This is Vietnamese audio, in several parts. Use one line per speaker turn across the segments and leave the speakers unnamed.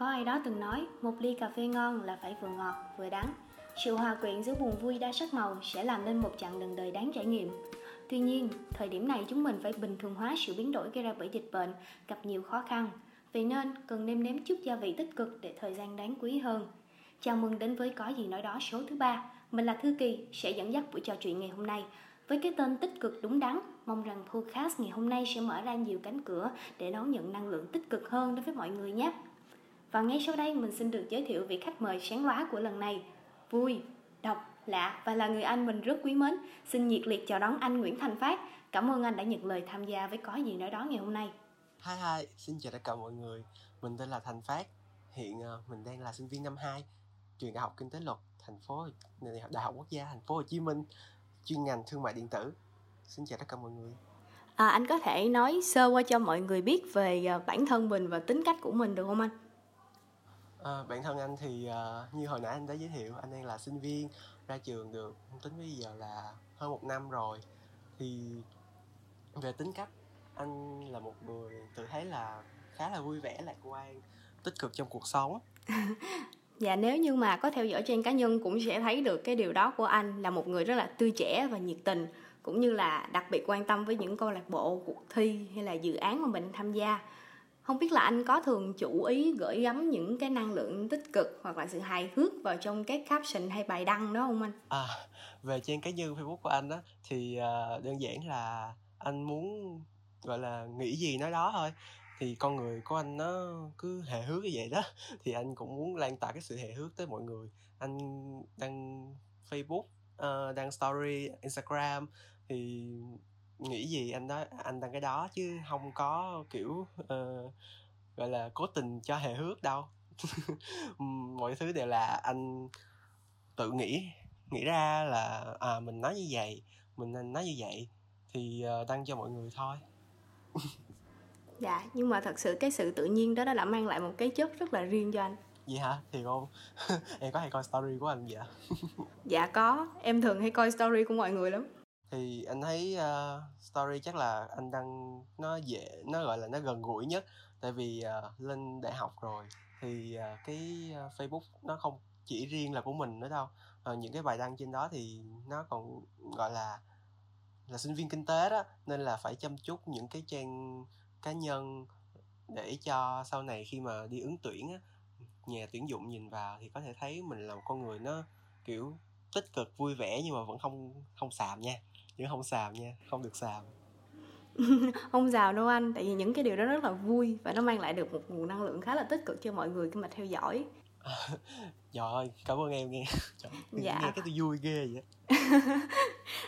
Có ai đó từng nói, một ly cà phê ngon là phải vừa ngọt, vừa đắng. Sự hòa quyện giữa buồn vui đa sắc màu sẽ làm nên một chặng đường đời đáng trải nghiệm. Tuy nhiên, thời điểm này chúng mình phải bình thường hóa sự biến đổi gây ra bởi dịch bệnh, gặp nhiều khó khăn. Vậy nên, cần nêm nếm chút gia vị tích cực để thời gian đáng quý hơn. Chào mừng đến với Có gì nói đó số thứ ba. Mình là Thư Kỳ, sẽ dẫn dắt buổi trò chuyện ngày hôm nay. Với cái tên tích cực đúng đắn, mong rằng podcast ngày hôm nay sẽ mở ra nhiều cánh cửa để đón nhận năng lượng tích cực hơn đối với mọi người nhé. Và ngay sau đây mình xin được giới thiệu vị khách mời sáng lóa của lần này. Vui, độc, lạ và là người anh mình rất quý mến. Xin nhiệt liệt chào đón anh Nguyễn Thành Phát. Cảm ơn anh đã nhận lời tham gia với Có gì nói đó ngày hôm nay.
Hi hi, xin chào tất cả mọi người. Mình tên là Thành Phát. Hiện uh, mình đang là sinh viên năm 2 trường Đại học Kinh tế Luật thành phố Đại học Quốc gia thành phố Hồ Chí Minh, chuyên ngành thương mại điện tử. Xin chào tất cả mọi người.
À, anh có thể nói sơ qua cho mọi người biết về uh, bản thân mình và tính cách của mình được không anh?
Ờ, à, bản thân anh thì uh, như hồi nãy anh đã giới thiệu anh đang là sinh viên ra trường được tính bây giờ là hơn một năm rồi. Thì về tính cách anh là một người tự thấy là khá là vui vẻ lạc quan tích cực trong cuộc sống.
Dạ nếu như mà có theo dõi trên cá nhân cũng sẽ thấy được cái điều đó của anh là một người rất là tươi trẻ và nhiệt tình cũng như là đặc biệt quan tâm với những câu lạc bộ, cuộc thi hay là dự án mà mình tham gia không biết là anh có thường chủ ý gửi gắm những cái năng lượng tích cực hoặc là sự hài hước vào trong các caption hay bài đăng đó không anh?
À, về trên cá nhân Facebook của anh á thì à, đơn giản là anh muốn gọi là nghĩ gì nói đó thôi thì con người của anh nó cứ hề hước như vậy đó thì anh cũng muốn lan tỏa cái sự hề hước tới mọi người anh đăng Facebook uh, đăng story Instagram thì nghĩ gì anh đó anh đăng cái đó chứ không có kiểu uh, gọi là cố tình cho hề hước đâu. Mọi thứ đều là anh tự nghĩ nghĩ ra là à mình nói như vậy mình nói như vậy thì uh, đăng cho mọi người thôi.
Dạ nhưng mà thật sự cái sự tự nhiên đó đã mang lại một cái chất rất là riêng cho anh.
Gì hả? Thì không em có hay coi story của anh vậy?
Dạ có em thường hay coi story của mọi người lắm
thì anh thấy uh, story chắc là anh đăng nó dễ nó gọi là nó gần gũi nhất. Tại vì uh, lên đại học rồi thì uh, cái uh, facebook nó không chỉ riêng là của mình nữa đâu. Uh, những cái bài đăng trên đó thì nó còn gọi là là sinh viên kinh tế đó. Nên là phải chăm chút những cái trang cá nhân để cho sau này khi mà đi ứng tuyển á nhà tuyển dụng nhìn vào thì có thể thấy mình là một con người nó kiểu tích cực vui vẻ nhưng mà vẫn không không xàm nha chứ không xàm nha không được xàm.
Không xàm đâu anh tại vì những cái điều đó rất là vui và nó mang lại được một nguồn năng lượng khá là tích cực cho mọi người khi mà theo dõi.
Trời ơi cảm ơn em nghe. Trời,
dạ.
nghe cái tôi vui ghê vậy.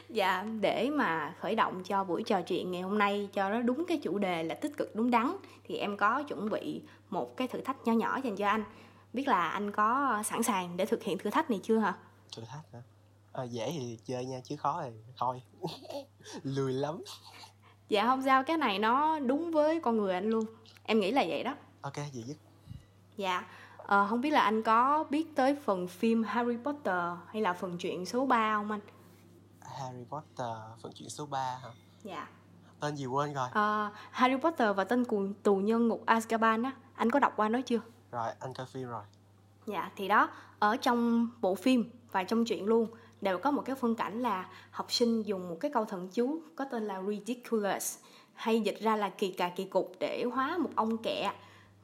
Dạ để mà khởi động cho buổi trò chuyện ngày hôm nay cho nó đúng cái chủ đề là tích cực đúng đắn thì em có chuẩn bị một cái thử thách nho nhỏ dành cho anh. Biết là anh có sẵn sàng để thực hiện thử thách này chưa hả?
Thử thách hả à, dễ thì chơi nha chứ khó thì thôi. Lười lắm.
Dạ không sao cái này nó đúng với con người anh luôn. Em nghĩ là vậy đó.
Ok gì dứt
dạ à, không biết là anh có biết tới phần phim Harry Potter hay là phần truyện số 3 không anh?
Harry Potter phần truyện số 3 hả?
Dạ.
Tên gì quên rồi?
À, Harry Potter và tên cùng tù nhân ngục Azkaban á. Anh có đọc qua nó chưa?
Rồi anh coi phim rồi.
Dạ thì đó ở trong bộ phim và trong truyện luôn đều có một cái phân cảnh là học sinh dùng một cái câu thần chú có tên là ridiculous, hay dịch ra là kỳ cà kỳ cục để hóa một ông kẹ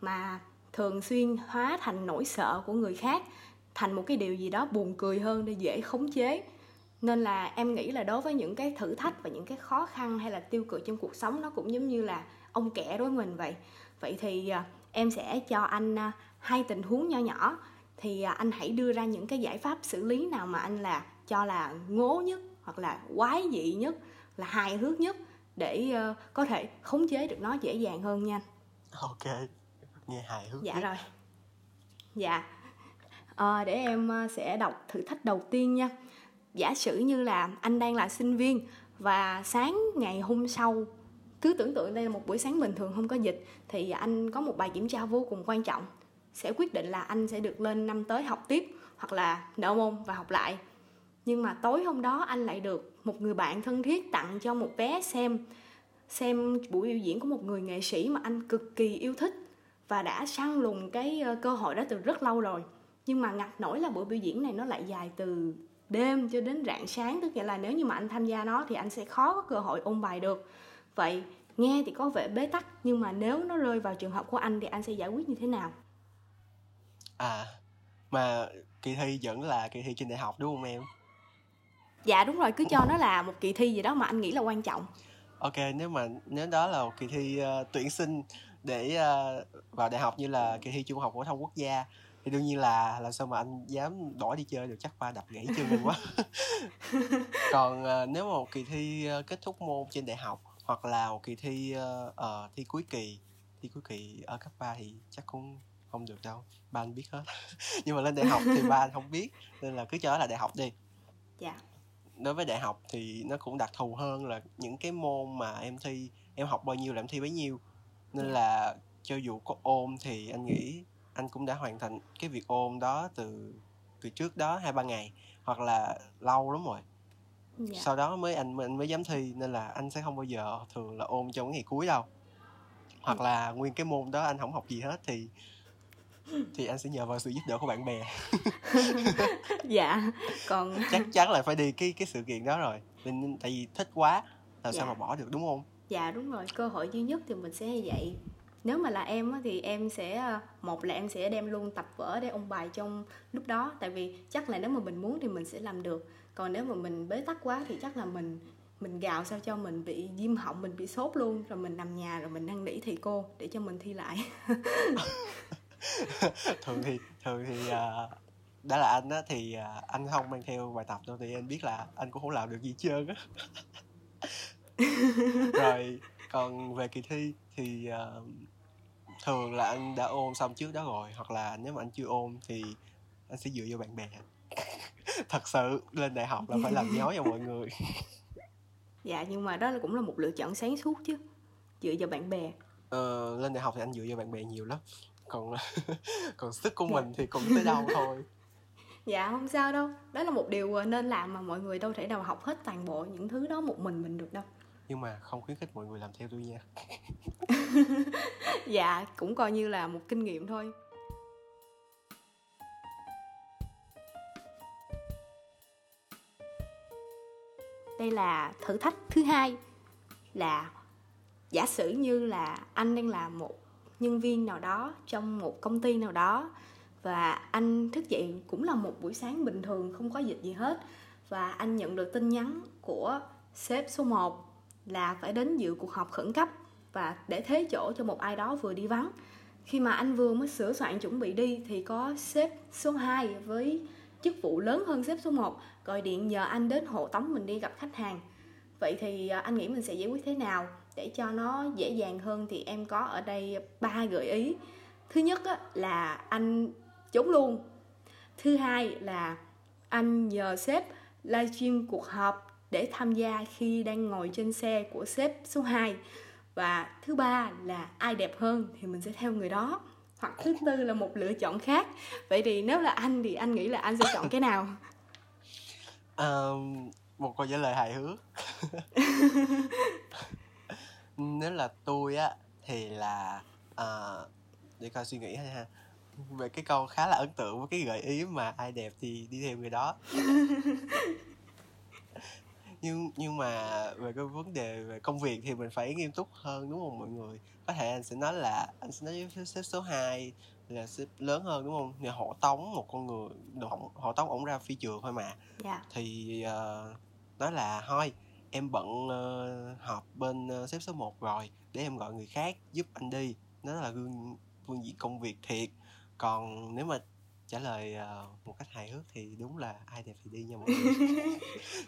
mà thường xuyên hóa thành nỗi sợ của người khác, thành một cái điều gì đó buồn cười hơn để dễ khống chế. Nên là em nghĩ là đối với những cái thử thách và những cái khó khăn hay là tiêu cực trong cuộc sống, nó cũng giống như là ông kẻ đối mình vậy. Vậy thì à, em sẽ cho anh à, hai tình huống nho nhỏ thì à, anh hãy đưa ra những cái giải pháp xử lý nào mà anh là cho là ngố nhất hoặc là quái dị nhất là hài hước nhất để uh, có thể khống chế được nó dễ dàng hơn nha
ok nghe hài hước
dạ
nhất.
rồi. Dạ. À, để em sẽ đọc thử thách đầu tiên nha. Giả sử như là anh đang là sinh viên và sáng ngày hôm sau cứ tưởng tượng đây là một buổi sáng bình thường không có dịch thì anh có một bài kiểm tra vô cùng quan trọng sẽ quyết định là anh sẽ được lên năm tới học tiếp hoặc là nợ môn và học lại. Nhưng mà tối hôm đó anh lại được một người bạn thân thiết tặng cho một vé xem xem buổi biểu diễn của một người nghệ sĩ mà anh cực kỳ yêu thích và đã săn lùng cái ờ, cơ hội đó từ rất lâu rồi. Nhưng mà ngặt nổi là buổi biểu diễn này nó lại dài từ đêm cho đến rạng sáng, tức nghĩa là nếu như mà anh tham gia nó thì anh sẽ khó có cơ hội ôn bài được. Vậy nghe thì có vẻ bế tắc, nhưng mà nếu nó rơi vào trường hợp của anh thì anh sẽ giải quyết như thế nào?
À mà kỳ thi vẫn là kỳ thi trên đại học đúng không em?
Dạ đúng rồi cứ cho nó là một kỳ thi gì đó mà anh nghĩ là quan trọng.
Ok nếu mà nếu đó là một kỳ thi uh, tuyển sinh để uh, vào đại học như là kỳ thi trung học phổ thông quốc gia thì đương nhiên là làm sao mà anh dám đổi đi chơi được chắc ba đập gãy chân mình quá. Còn uh, nếu mà một kỳ thi uh, kết thúc môn trên đại học hoặc là một kỳ thi uh, uh, thi cuối kỳ thi cuối kỳ ở cấp 3 thì chắc cũng không được đâu ba anh biết hết nhưng mà lên đại học thì ba anh không biết nên là cứ cho là đại học đi
dạ
đối với đại học thì nó cũng đặc thù hơn là những cái môn mà em thi em học bao nhiêu là em thi bấy nhiêu nên. Dạ. là cho dù có ôn thì anh nghĩ anh cũng đã hoàn thành cái việc ôn đó từ từ trước đó hai ba ngày hoặc là lâu lắm rồi. Dạ. sau đó mới anh anh mới dám thi nên là anh sẽ không bao giờ thường là ôn trong cái ngày cuối đâu hoặc là nguyên cái môn đó anh không học gì hết thì thì anh sẽ nhờ vào sự giúp đỡ của bạn bè.
Dạ còn
chắc chắn là phải đi cái cái sự kiện đó rồi. Nên tại vì thích quá làm dạ. sao mà bỏ được đúng không?
Dạ đúng rồi. Cơ hội duy nhất thì mình sẽ như vậy nếu mà là em thì em sẽ ờ, một là em sẽ đem luôn tập vở để ôn bài trong lúc đó. Tại vì chắc là nếu mà mình muốn thì mình sẽ làm được. Còn nếu mà mình bế tắc quá thì chắc là mình mình gào sao cho mình bị viêm họng mình bị sốt luôn. Rồi mình nằm nhà rồi mình năn nỉ thầy cô để cho mình thi lại
thường thì thường thì uh, đã là anh á thì uh, anh không mang theo bài tập đâu thì anh biết là anh cũng không làm được gì trơn á. Rồi còn về kỳ thi thì uh, thường là anh đã ôn xong trước đó rồi hoặc là nếu mà anh chưa ôn thì anh sẽ dựa vô bạn bè. Thật sự lên đại học là phải làm nhói cho mọi người.
Dạ nhưng mà đó cũng là một lựa chọn sáng suốt chứ dựa vào bạn bè.
Ờ, lên đại học thì anh dựa vào bạn bè nhiều lắm còn còn sức của mình thì cũng tới đâu thôi.
Dạ không sao đâu. Đó là một điều ờ, nên làm mà mọi người đâu thể nào học hết toàn bộ những thứ đó một mình mình được đâu.
Nhưng mà không khuyến khích mọi người làm theo tôi nha.
Dạ cũng coi như là một kinh nghiệm thôi. Đây là thử thách thứ hai là giả sử như là anh đang làm một nhân viên nào đó trong một công ty nào đó. Và anh thức dậy cũng là một buổi sáng bình thường, không có dịch gì hết. Và anh nhận được tin nhắn của sếp số 1 là phải đến dự cuộc họp khẩn cấp và để thế chỗ cho một ai đó vừa đi vắng. Khi mà anh vừa mới sửa soạn chuẩn bị đi thì có sếp số 2 với chức vụ lớn hơn sếp số 1 gọi điện nhờ anh đến hộ tống mình đi gặp khách hàng. Vậy thì à, anh nghĩ mình sẽ giải quyết thế nào? Để cho nó dễ dàng hơn thì em có ở đây ba gợi ý. Thứ nhất á, là anh trốn luôn. Thứ hai là anh nhờ sếp livestream cuộc họp để tham gia khi đang ngồi trên xe của sếp số 2 và thứ ba là ai đẹp hơn thì mình sẽ theo người đó. Hoặc thứ tư là một lựa chọn khác. Vậy thì nếu là anh thì anh nghĩ là anh sẽ chọn cái nào?
Um, một câu trả lời hài hước nếu là tôi á thì là uh, để coi suy nghĩ ha về cái câu khá là ấn tượng với cái gợi ý mà ai đẹp thì đi theo người đó nhưng nhưng mà về cái vấn đề về công việc thì mình phải nghiêm túc hơn đúng không mọi người có thể anh sẽ nói là anh sẽ nói với sếp số 2 là sếp lớn hơn đúng không thì họ tống một con người họ, họ tống ổng ra phi trường thôi mà yeah.
Dạ.
thì uh, nói là thôi em bận uh, họp bên uh, sếp số 1 rồi để em gọi người khác giúp anh đi. Nó là gương phương diện công việc thiệt. Còn nếu mà trả lời uh, một cách hài hước thì đúng là ai đẹp thì đi nha mọi người.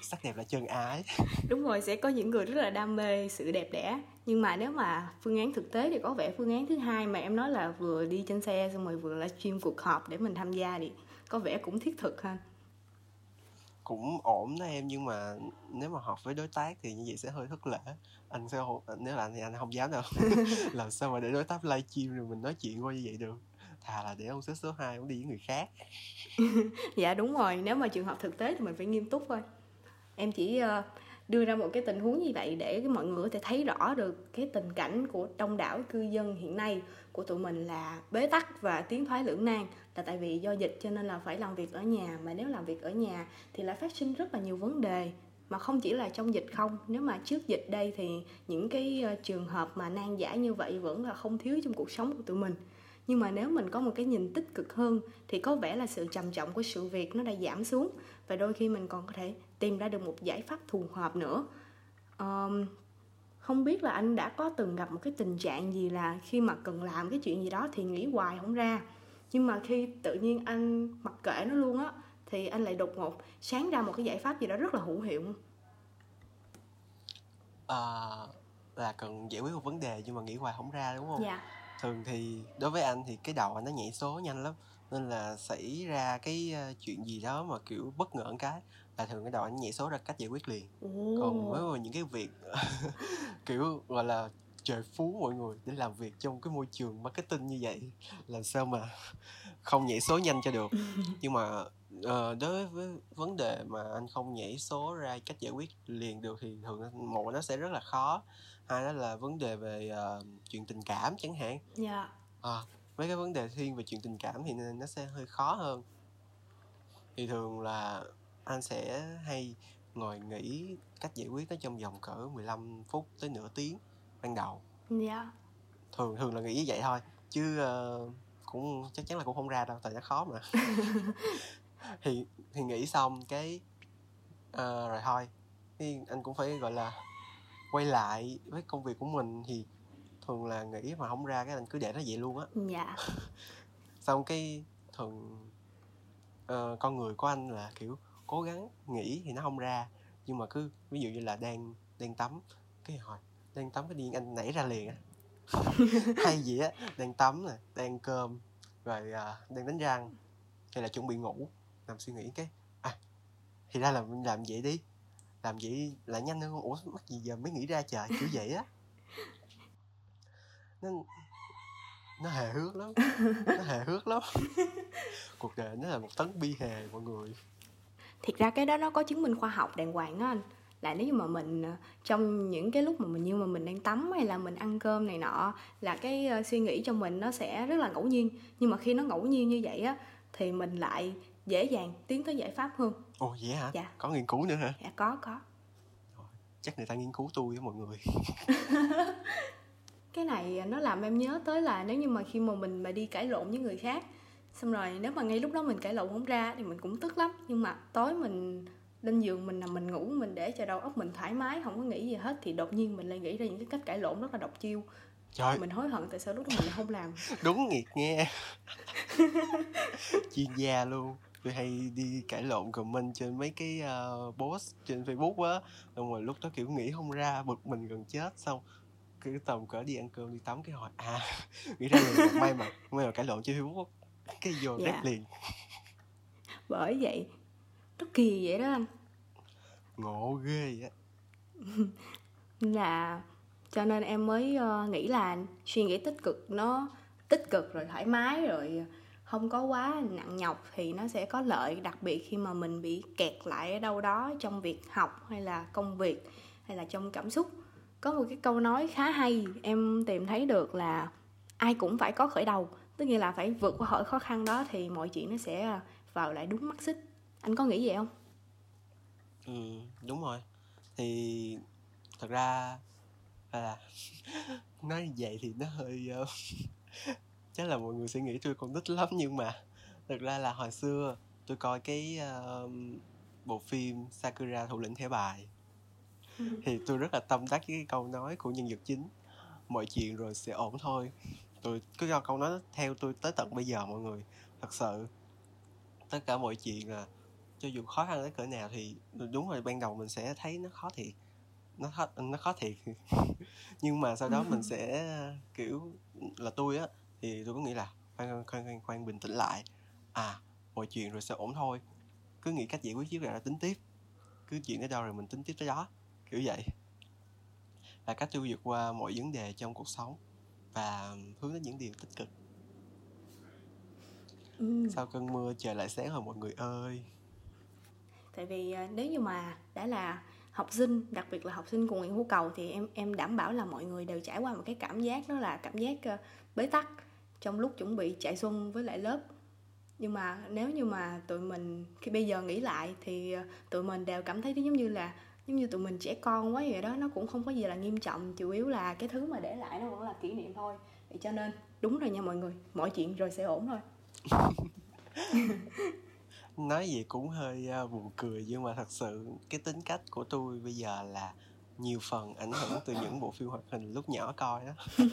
Sắc đẹp là chân ái.
Đúng rồi sẽ có những người rất là đam mê sự đẹp đẽ. Nhưng mà nếu mà phương án thực tế thì có vẻ phương án thứ hai mà em nói là vừa đi trên xe xong rồi vừa livestream cuộc họp để mình tham gia thì có vẻ cũng thiết thực ha
cũng ổn đó em nhưng mà nếu mà họp với đối tác thì như vậy sẽ hơi thất lễ. Anh sẽ nếu là anh thì anh không dám đâu. Làm sao mà để đối tác livestream rồi mình nói chuyện qua như vậy được? Thà là để ông xếp số 2 ông đi với người khác.
Dạ đúng rồi nếu mà trường hợp thực tế thì mình phải nghiêm túc thôi. Em chỉ uh, đưa ra một cái tình huống như vậy để mọi người có thể thấy rõ được cái tình cảnh của đông đảo cư dân hiện nay của tụi mình là bế tắc và tiến thoái lưỡng nan là tại vì do dịch cho nên là phải làm việc ở nhà. Mà nếu làm việc ở nhà thì lại phát sinh rất là nhiều vấn đề, mà không chỉ là trong dịch không. Nếu mà trước dịch đây thì những cái ờ, trường hợp mà nan giải như vậy vẫn là không thiếu trong cuộc sống của tụi mình. Nhưng mà nếu mình có một cái nhìn tích cực hơn thì có vẻ là sự trầm trọng của sự việc nó đã giảm xuống và đôi khi mình còn có thể tìm ra được một giải pháp phù hợp nữa. Um, không biết là anh đã có từng gặp một cái tình trạng gì là khi mà cần làm cái chuyện gì đó thì nghĩ hoài không ra. Nhưng mà khi tự nhiên anh mặc kệ nó luôn á thì anh lại đột ngột sáng ra một cái giải pháp gì đó rất là hữu hiệu.
À, là cần giải quyết một vấn đề nhưng mà nghĩ hoài không ra đúng không?
Dạ.
Thường thì đối với anh thì cái đầu anh nó nhảy số nhanh lắm nên là xảy ra cái uh, chuyện gì đó mà kiểu bất ngờ cái là thường cái đầu anh nhảy số ra cách giải quyết liền.
Ồ.
còn với những cái việc kiểu gọi là trời phú mọi người để làm việc trong cái môi trường marketing như vậy làm sao mà không nhảy số nhanh cho được. Nhưng mà uh, đối với vấn đề mà anh không nhảy số ra cách giải quyết liền được thì thường một nó sẽ rất là khó hai đó là vấn đề về uh, chuyện tình cảm chẳng hạn.
Dạ.
À, mấy cái vấn đề thiên về chuyện tình cảm thì nó sẽ hơi khó hơn. Thì thường là anh sẽ hay ngồi nghĩ cách giải quyết nó trong vòng cỡ 15 phút tới nửa tiếng ban đầu.
Dạ.
Thường thường là nghĩ như vậy thôi chứ uh, cũng chắc chắn là cũng không ra đâu tại nó khó mà. Thì thì nghĩ xong cái uh, rồi thôi. Thì anh cũng phải gọi là quay lại với công việc của mình thì thường là nghĩ mà không ra cái anh cứ để nó vậy luôn á.
Dạ.
Xong cái thường uh, con người của anh là kiểu cố gắng nghĩ thì nó không ra. Nhưng mà cứ ví dụ như là đang đang tắm cái hỏi đang tắm cái điên anh nảy ra liền á. Hay gì á đang tắm nè đang cơm rồi uh, đang đánh răng hay là chuẩn bị ngủ nằm suy nghĩ cái à thì ra là mình làm vậy đi. Làm vậy là nhanh hơn ủa mắc gì giờ mới nghĩ ra trời kiểu vậy á. Nó nó hề hước lắm nó hề hước lắm. Cuộc đời nó là một tấn bi hề mọi người
thiệt ra cái đó nó có chứng minh khoa học đàng hoàng á anh. Là nếu như mà mình ờ, trong những cái lúc mà mình như mà mình đang tắm hay là mình ăn cơm này nọ là cái uh, suy nghĩ trong mình nó sẽ rất là ngẫu nhiên. Nhưng mà khi nó ngẫu nhiên như vậy á thì mình lại dễ dàng tiến tới giải pháp hơn.
Ồ vậy hả?
Dạ.
Có nghiên cứu nữa hả?
Dạ có có.
Chắc người ta nghiên cứu tôi với mọi người.
Cái này nó làm em nhớ tới là nếu như mà khi mà mình mà đi cãi lộn với người khác xong rồi nếu mà ngay lúc đó mình cãi lộn không ra thì mình cũng tức lắm. Nhưng mà tối mình lên giường mình nằm mình ngủ mình để cho đầu óc mình thoải mái không có nghĩ gì hết thì đột nhiên mình lại nghĩ ra những cái cách cãi lộn rất là độc chiêu.
Trời
mình hối hận tại sao lúc đó mình không làm.
Đúng nghiệt nghe chuyên gia luôn. Tôi hay đi cãi lộn comment trên mấy cái uh, post trên facebook á. Xong rồi lúc đó kiểu nghĩ không ra bực mình gần chết. Xong cái tầm cỡ đi ăn cơm đi tắm cái hỏi à nghĩ ra liền may mà may mà cãi lộn trên facebook cái vô
Dạ.
rep liền.
Bởi vậy nó kỳ vậy đó anh.
Ngộ ghê á
là cho nên em mới ờ, nghĩ là suy nghĩ tích cực nó tích cực rồi thoải mái rồi không có quá nặng nhọc thì nó sẽ có lợi đặc biệt khi mà mình bị kẹt lại ở đâu đó trong việc học hay là công việc hay là trong cảm xúc. Có một cái câu nói khá hay em tìm thấy được là ai cũng phải có khởi đầu tức nghĩa là phải vượt qua khỏi khó khăn đó thì mọi chuyện nó sẽ vào lại đúng mắt xích. Anh có nghĩ vậy không?
Ừ đúng rồi. Thì thật ra là nói vậy thì nó hơi ờ, chắc là mọi người sẽ nghĩ tôi còn nít lắm nhưng mà thật ra là hồi xưa tôi coi cái ờ, bộ phim Sakura thủ lĩnh thẻ bài. Thì tôi rất là tâm đắc với cái câu nói của nhân vật chính. Mọi chuyện rồi sẽ ổn thôi tôi cứ cho câu nói theo tôi tới tận bây giờ mọi người. Thật sự, tất cả mọi chuyện là cho dù khó khăn tới cỡ nào thì đúng rồi, ban đầu mình sẽ thấy nó khó thiệt. Nó khó nó khó thiệt. Nhưng mà sau đó mình sẽ, kiểu là tôi á, thì tôi có nghĩ là khoan khoan khoan khoan bình tĩnh lại. À mọi chuyện rồi sẽ ổn thôi. Cứ nghĩ cách giải quyết trước rồi là tính tiếp. Cứ chuyện tới đâu rồi mình tính tiếp tới đó. Kiểu vậy. Là cách tôi vượt qua mọi vấn đề trong cuộc sống và hướng đến những điều tích cực.
Ừ.
sau cơn mưa trời lại sáng rồi mọi người ơi.
Tại vì à, nếu như mà đã là học sinh đặc biệt là học sinh của Nguyễn Hữu Cầu thì em em đảm bảo là mọi người đều trải qua một cái cảm giác đó là cảm giác uh, bế tắc trong lúc chuẩn bị chạy xuân với lại lớp. Nhưng mà nếu như mà tụi mình khi bây giờ nghĩ lại thì uh, tụi mình đều cảm thấy giống như là giống như tụi mình trẻ con quá vậy đó nó cũng không có gì là nghiêm trọng chủ yếu là cái thứ mà để lại nó vẫn là kỷ niệm thôi. Vậy cho nên đúng rồi nha mọi người mọi chuyện rồi sẽ ổn thôi.
Nói gì cũng hơi uh, buồn cười nhưng mà thật sự cái tính cách của tôi bây giờ là nhiều phần ảnh hưởng từ những bộ phim hoạt hình lúc nhỏ coi đó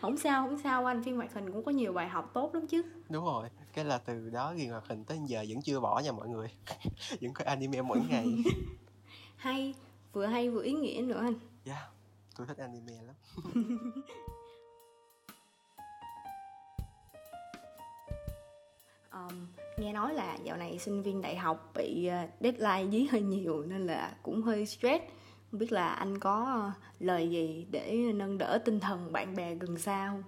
không sao không sao anh phim hoạt hình cũng có nhiều bài học tốt lắm chứ.
Đúng rồi cái là từ đó ghiền hoạt hình tới giờ vẫn chưa bỏ nha mọi người. Vẫn coi anime mỗi ngày
hay vừa hay vừa ý nghĩa nữa anh.
Dạ yeah, tôi thích anime lắm.
Um, nghe nói là dạo này sinh viên đại học bị ờ, deadline dí hơi nhiều nên là cũng hơi stress. Không biết là anh có ờ, lời gì để nâng đỡ tinh thần bạn bè gần xa không?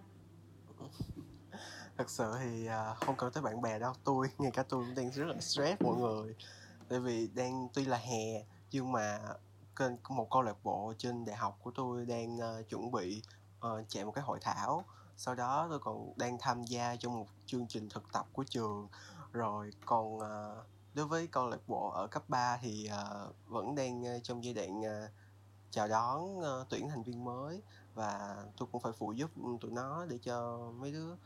Thật sự thì ờ, không cần tới bạn bè đâu. Tôi ngay cả tôi cũng đang rất là stress mọi người. Tại vì đang tuy là hè nhưng mà một câu lạc bộ trên đại học của tôi đang uh, chuẩn bị uh, chạy một cái hội thảo. Sau đó tôi còn đang tham gia trong một chương trình thực tập của trường. Rồi còn uh, đối với câu lạc bộ ở cấp 3 thì uh, vẫn đang uh, trong giai đoạn uh, chào đón uh, tuyển thành viên mới. Và tôi cũng phải phụ giúp tụi nó để cho mấy đứa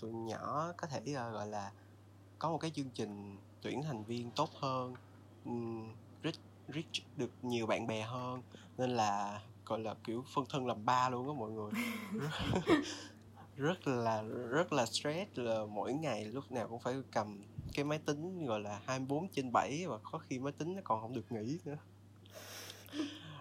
tụi nhỏ có thể uh, gọi là có một cái chương trình tuyển thành viên tốt hơn. Um, reach, được nhiều bạn bè hơn nên là gọi là kiểu phân thân làm ba luôn á mọi người. Rất là rất là stress là mỗi ngày lúc nào cũng phải cầm cái máy tính gọi là 24 trên 7 và có khi máy tính nó còn không được nghỉ nữa.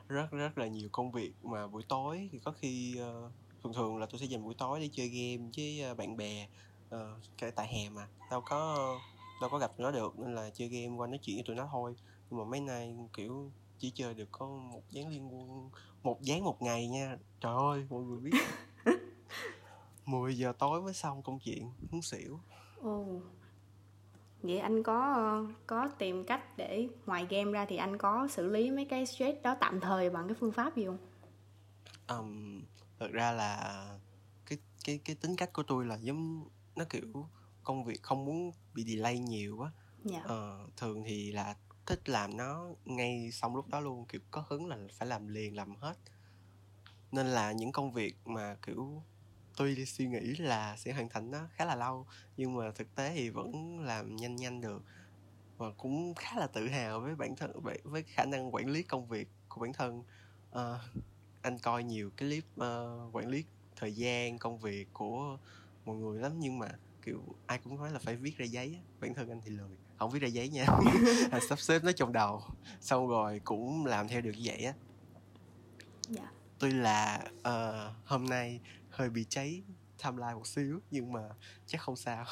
Rất rất là nhiều công việc mà buổi tối thì có khi uh, thường thường là tôi sẽ dành buổi tối để chơi game với uh, bạn bè uh, tại hè mà. Đâu có đâu có gặp nó được nên là chơi game qua nói chuyện với tụi nó thôi nhưng mà mấy nay kiểu chỉ chơi được có một dáng liên quân một dáng một ngày nha. Trời ơi mọi người biết. 10 giờ tối mới xong công chuyện muốn xỉu.
Ồ. Vậy anh có có tìm cách để ngoài game ra thì anh có xử lý mấy cái stress đó tạm thời bằng cái phương pháp gì không?
Um, thật ra là cái cái cái tính cách của tôi là giống nó kiểu công việc không muốn bị delay nhiều quá yeah. Dạ. ờ, thường thì là thích làm nó ngay xong lúc đó luôn kiểu có hứng là phải làm liền làm hết. Nên là những công việc mà kiểu tôi suy nghĩ là sẽ hoàn thành nó khá là lâu nhưng mà thực tế thì vẫn làm nhanh nhanh được. Và cũng khá là tự hào với bản thân với khả năng quản lý công việc của bản thân. À, anh coi nhiều cái clip uh, quản lý thời gian công việc của mọi người lắm nhưng mà kiểu ai cũng nói là phải viết ra giấy bản thân anh thì lười không viết ra giấy nha. Sắp xếp nó trong đầu. Xong rồi cũng làm theo được như vậy á. Dạ. tuy là uh, hôm nay hơi bị cháy timeline một xíu nhưng mà chắc không sao.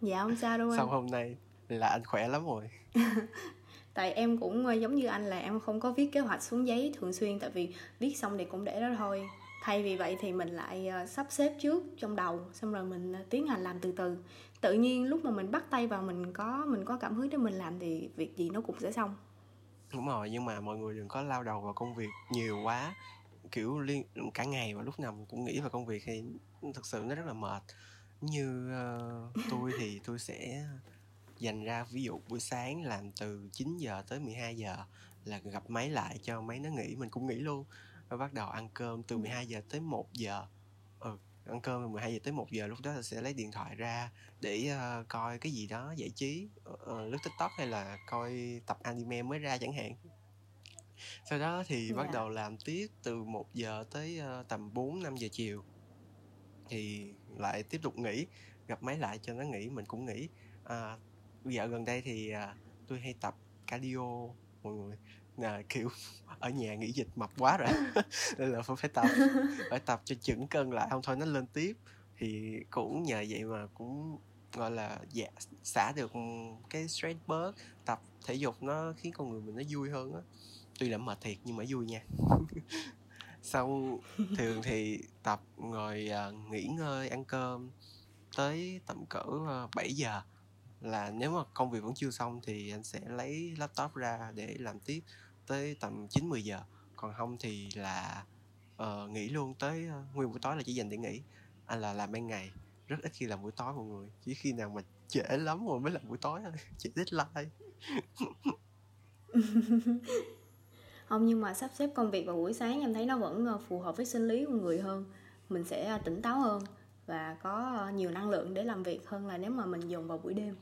Dạ không sao đâu anh.
Sau hôm nay là anh khỏe lắm rồi.
Tại em cũng ờ, giống như anh là em không có viết kế hoạch xuống giấy thường xuyên tại vì viết xong thì cũng để đó thôi thay vì vậy thì mình lại uh, sắp xếp trước trong đầu xong rồi mình uh, tiến hành làm từ từ. Tự nhiên lúc mà mình bắt tay vào mình có mình có cảm hứng để mình làm thì việc gì nó cũng sẽ xong.
Đúng rồi nhưng mà mọi người đừng có lao đầu vào công việc nhiều quá. Kiểu liên cả ngày và lúc nào mình cũng nghĩ về công việc thì thực sự nó rất là mệt. Như uh, tôi thì tôi sẽ dành ra ví dụ buổi sáng làm từ 9 giờ tới 12 giờ là gặp máy lại cho máy nó nghỉ mình cũng nghỉ luôn và bắt đầu ăn cơm từ 12 giờ tới 1 giờ. Ừ, ăn cơm từ 12 giờ tới 1 giờ lúc đó là sẽ lấy điện thoại ra để uh, coi cái gì đó giải trí. Uh, lướt tiktok hay là coi tập anime mới ra chẳng hạn. Sau đó thì yeah. bắt dạ. đầu làm tiếp từ 1 giờ tới uh, tầm 4 5 giờ chiều. Thì lại tiếp tục nghỉ gặp máy lại cho nó nghỉ mình cũng nghỉ. À, dạo gần đây thì uh, tôi hay tập cardio mọi người à, kiểu ở nhà nghỉ dịch mập quá rồi. Nên là phải tập phải tập cho chững cân lại. Không thôi nó lên tiếp. Thì cũng nhờ vậy mà cũng gọi là dạ, xả được cái stress bớt. Tập thể dục nó khiến con người mình nó vui hơn á. Tuy là mệt thiệt nhưng mà vui nha. Xong thường thì tập rồi uh, nghỉ ngơi ăn cơm tới tầm cỡ uh, 7 giờ là nếu mà công việc vẫn chưa xong thì anh sẽ lấy laptop ra để làm tiếp tới tầm 9 10 giờ. Còn không thì là uh, nghỉ luôn tới uh, nguyên buổi tối là chỉ dành để nghỉ. Anh là làm ban ngày rất ít khi làm buổi tối mọi người chỉ khi nào mà trễ lắm rồi mới làm buổi tối thôi trễ deadline.
Không nhưng mà sắp xếp công việc vào buổi sáng em thấy nó vẫn ờ, phù hợp với sinh lý của người hơn mình sẽ tỉnh táo hơn và có nhiều năng lượng để làm việc hơn là nếu mà mình dùng vào buổi đêm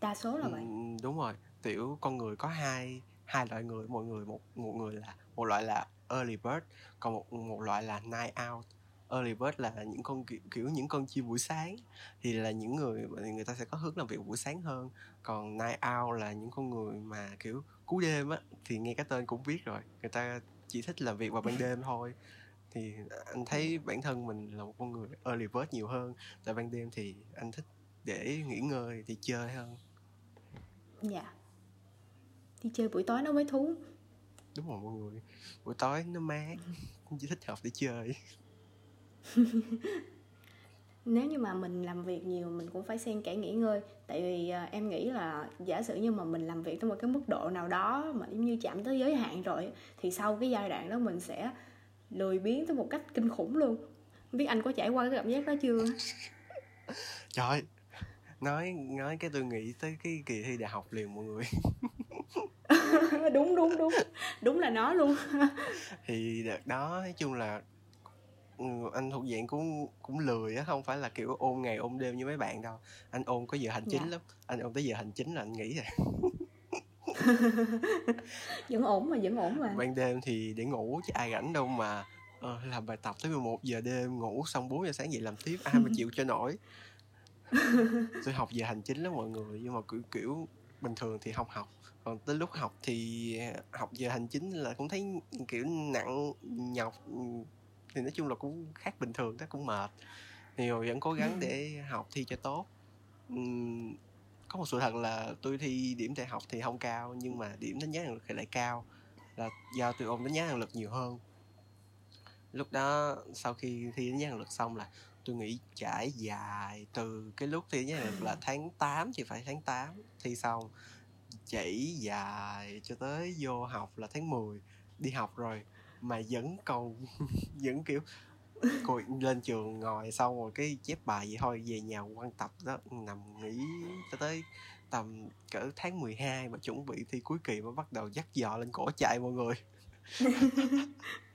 đa số là vậy.
Ừ, đúng rồi. Tiểu con người có hai hai loại người mọi người một một người là một loại là early bird còn một một loại là night out early bird là những con kiểu, kiểu những con chim buổi sáng thì là những người người ta sẽ có hướng làm việc buổi sáng hơn. Còn night out là những con người mà kiểu cú đêm á thì nghe cái tên cũng biết rồi người ta chỉ thích làm việc vào ban đêm thôi. Thì anh thấy bản thân mình là một con người early bird nhiều hơn tại ban đêm thì anh thích để nghỉ ngơi thì chơi hơn
dạ. Đi chơi buổi tối nó mới thú.
Đúng rồi mọi người. Buổi tối nó mát. Chỉ thích hợp để chơi.
Nếu như mà mình làm việc nhiều mình cũng phải xen kẽ nghỉ ngơi. Tại vì à, em nghĩ là giả sử như mà mình làm việc tới một cái mức độ nào đó mà giống như chạm tới giới hạn rồi thì sau cái giai đoạn đó mình sẽ lười biếng tới một cách kinh khủng luôn. Không biết anh có trải qua cái cảm giác đó chưa?
Trời nói nói cái tôi nghĩ tới cái kỳ thi đại học liền mọi người.
Đúng đúng đúng. Đúng là nó luôn.
Thì đợt đó nói chung là ừ, anh thuộc dạng cũng cũng lười á không phải là kiểu ôn ngày ôn đêm như mấy bạn đâu. Anh ôn có giờ hành chính dạ. lắm. Anh ôn tới giờ hành chính là anh nghỉ rồi
vẫn ổn mà vẫn ổn mà.
Ban đêm thì để ngủ chứ ai rảnh đâu mà uh, làm bài tập tới 11 giờ đêm ngủ xong 4 giờ sáng dậy làm tiếp ai mà chịu cho nổi tôi học giờ hành chính lắm mọi người nhưng mà kiểu kiểu bình thường thì không học. Còn tới lúc học thì học giờ hành chính là cũng thấy kiểu nặng nhọc thì nói chung là cũng khác bình thường đó cũng mệt. Thì vẫn cố gắng để học thi cho tốt. Uhm, có một sự thật là tôi thi điểm đại học thì không cao nhưng mà điểm đánh giá năng lực thì lại cao là do tôi ôn đánh giá năng lực nhiều hơn. Lúc đó sau khi thi đánh giá năng lực xong là tôi nghĩ trải dài từ cái lúc thi lực là tháng 8 thì phải tháng 8 thi xong chảy dài cho tới vô học là tháng 10 đi học rồi mà vẫn còn vẫn kiểu cô lên trường ngồi xong rồi cái chép bài vậy thôi về nhà quan tập đó nằm nghỉ cho tới tầm cỡ tháng 12 mà chuẩn bị thi cuối kỳ mới bắt đầu dắt dò lên cổ chạy mọi người